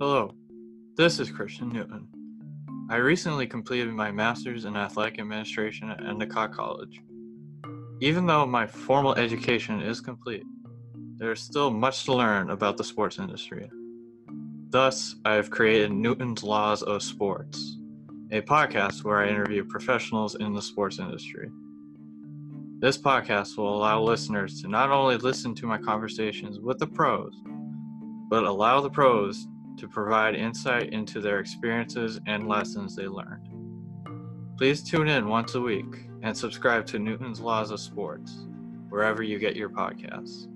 Hello, this is Christian Newton. I recently completed my master's in athletic administration at Endicott College. Even though my formal education is complete, there is still much to learn about the sports industry. Thus, I have created Newton's Laws of Sports, a podcast where I interview professionals in the sports industry. This podcast will allow listeners to not only listen to my conversations with the pros, but allow the pros to provide insight into their experiences and lessons they learned. Please tune in once a week and subscribe to Newton's Laws of Sports, wherever you get your podcasts.